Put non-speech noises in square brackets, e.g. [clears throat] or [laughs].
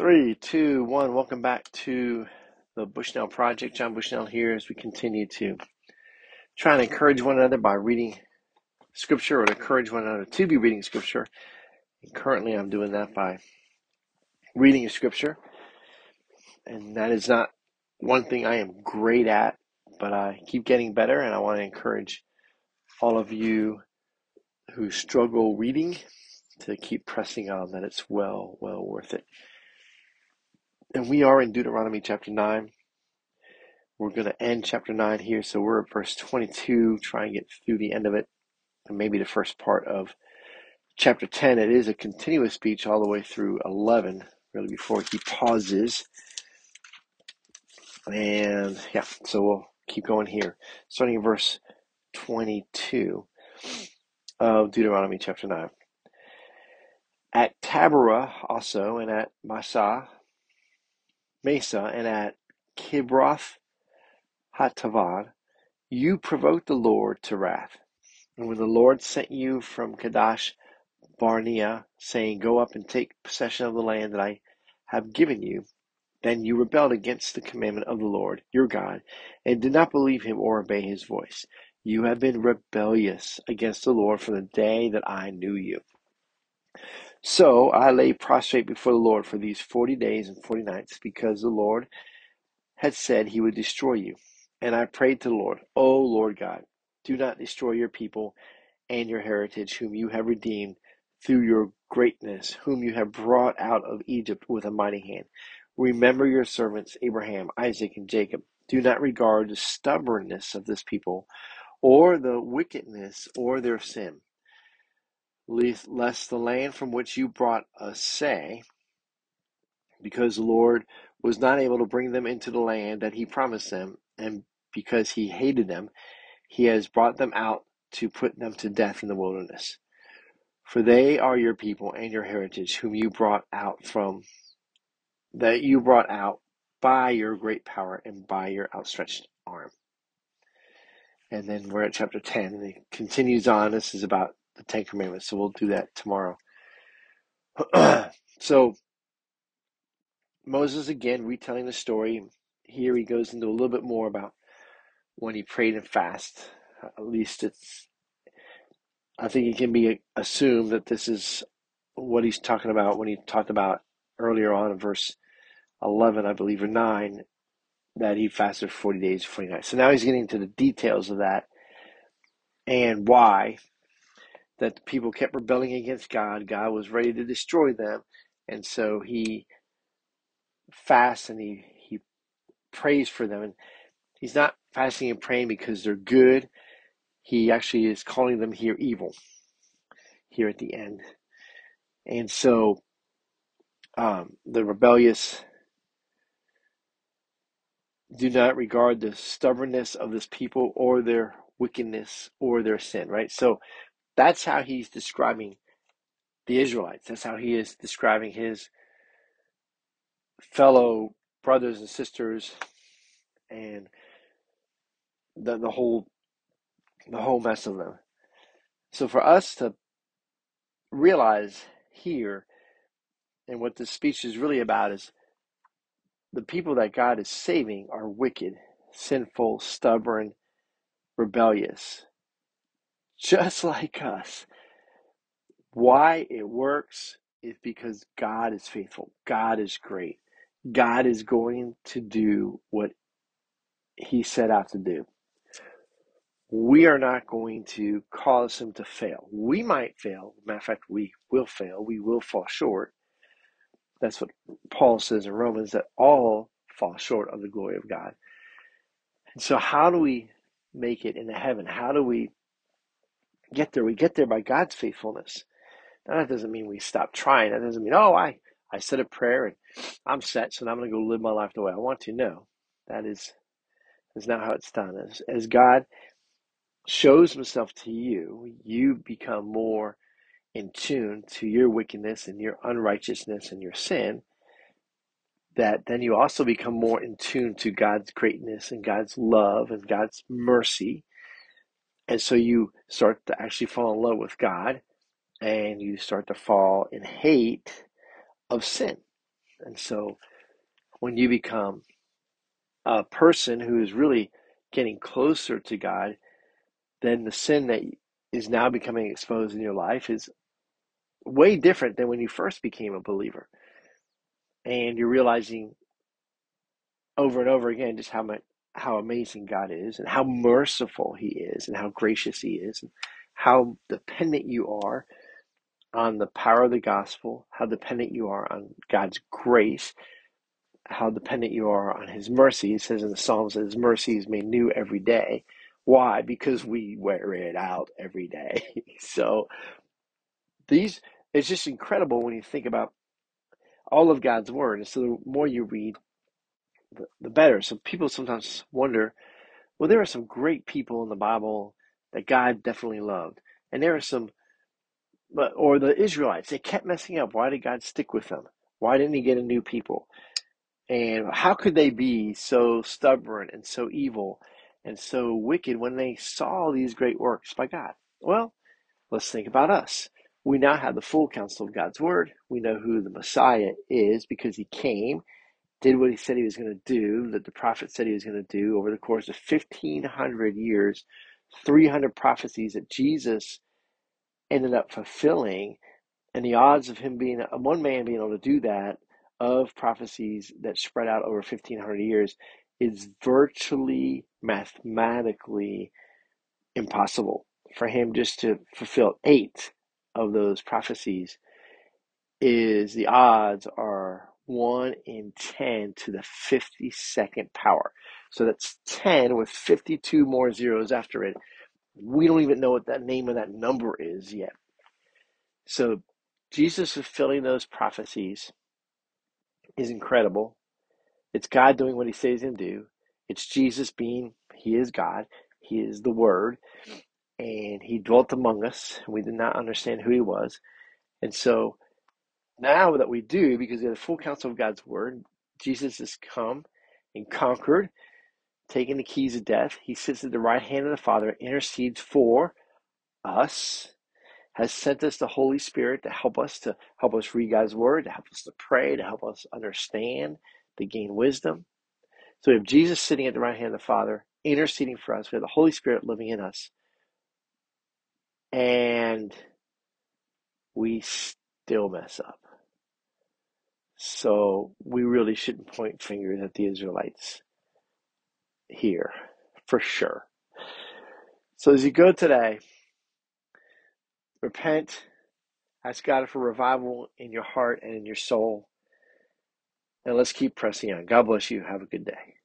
Three, two, one. Welcome back to the Bushnell Project. John Bushnell here as we continue to try and encourage one another by reading scripture or to encourage one another to be reading scripture. And currently, I'm doing that by reading a scripture. And that is not one thing I am great at, but I keep getting better. And I want to encourage all of you who struggle reading to keep pressing on that it's well, well worth it. And we are in Deuteronomy chapter 9. We're going to end chapter 9 here. So we're at verse 22, try and get through the end of it, and maybe the first part of chapter 10. It is a continuous speech all the way through 11, really, before he pauses. And yeah, so we'll keep going here. Starting in verse 22 of Deuteronomy chapter 9. At Taberah also, and at Massah, Mesa and at Kibroth Hattaavah, you provoked the Lord to wrath. And when the Lord sent you from Kadesh Barnea, saying, Go up and take possession of the land that I have given you, then you rebelled against the commandment of the Lord your God, and did not believe him or obey his voice. You have been rebellious against the Lord from the day that I knew you. So I lay prostrate before the Lord for these forty days and forty nights, because the Lord had said he would destroy you. And I prayed to the Lord, O Lord God, do not destroy your people and your heritage, whom you have redeemed through your greatness, whom you have brought out of Egypt with a mighty hand. Remember your servants Abraham, Isaac, and Jacob. Do not regard the stubbornness of this people, or the wickedness, or their sin lest the land from which you brought us say, because the Lord was not able to bring them into the land that he promised them, and because he hated them, he has brought them out to put them to death in the wilderness. For they are your people and your heritage, whom you brought out from that you brought out by your great power and by your outstretched arm. And then we're at chapter 10, and it continues on. This is about the Ten Commandments. So we'll do that tomorrow. [clears throat] so Moses again retelling the story. Here he goes into a little bit more about when he prayed and fast. At least it's. I think it can be assumed that this is what he's talking about when he talked about earlier on in verse 11, I believe, or 9, that he fasted 40 days, 40 nights. So now he's getting into the details of that and why that the people kept rebelling against God. God was ready to destroy them. And so he fasts and he, he prays for them. And he's not fasting and praying because they're good. He actually is calling them here evil here at the end. And so um, the rebellious do not regard the stubbornness of this people or their wickedness or their sin, right? So that's how he's describing the Israelites. That's how he is describing his fellow brothers and sisters and the, the whole the whole mess of them. So for us to realize here and what this speech is really about is the people that God is saving are wicked, sinful, stubborn, rebellious just like us. Why it works is because God is faithful. God is great. God is going to do what He set out to do. We are not going to cause Him to fail. We might fail. Matter of fact, we will fail. We will fall short. That's what Paul says in Romans that all fall short of the glory of God. And so, how do we make it into heaven? How do we get there. We get there by God's faithfulness. Now, that doesn't mean we stop trying. That doesn't mean, oh, I, I said a prayer and I'm set, so now I'm going to go live my life the way I want to. No, that is, is not how it's done. As, as God shows himself to you, you become more in tune to your wickedness and your unrighteousness and your sin, that then you also become more in tune to God's greatness and God's love and God's mercy and so you start to actually fall in love with God and you start to fall in hate of sin. And so when you become a person who is really getting closer to God, then the sin that is now becoming exposed in your life is way different than when you first became a believer. And you're realizing over and over again just how much how amazing God is and how merciful he is and how gracious he is and how dependent you are on the power of the gospel, how dependent you are on God's grace, how dependent you are on his mercy. He says in the Psalms that his mercy is made new every day. Why? Because we wear it out every day. [laughs] so these it's just incredible when you think about all of God's word. And so the more you read, the, the better. So people sometimes wonder, well, there are some great people in the Bible that God definitely loved. And there are some but or the Israelites, they kept messing up. Why did God stick with them? Why didn't he get a new people? And how could they be so stubborn and so evil and so wicked when they saw these great works by God? Well, let's think about us. We now have the full counsel of God's word. We know who the Messiah is because he came, did what he said he was going to do, that the prophet said he was going to do over the course of 1,500 years, 300 prophecies that Jesus ended up fulfilling. And the odds of him being, one man being able to do that, of prophecies that spread out over 1,500 years, is virtually mathematically impossible for him just to fulfill eight of those prophecies is the odds are 1 in 10 to the 52nd power. So that's 10 with 52 more zeros after it. We don't even know what that name of that number is yet. So Jesus fulfilling those prophecies is incredible. It's God doing what he says to do. It's Jesus being, he is God. He is the Word and he dwelt among us. We did not understand who he was. And so now that we do, because we have the full counsel of God's word, Jesus has come and conquered, taken the keys of death. He sits at the right hand of the Father, intercedes for us, has sent us the Holy Spirit to help us to help us read God's word, to help us to pray, to help us understand, to gain wisdom. So we have Jesus sitting at the right hand of the Father, interceding for us. We have the Holy Spirit living in us and we still mess up. So we really shouldn't point fingers at the Israelites here, for sure. So as you go today, repent, ask God for revival in your heart and in your soul, and let's keep pressing on. God bless you. Have a good day.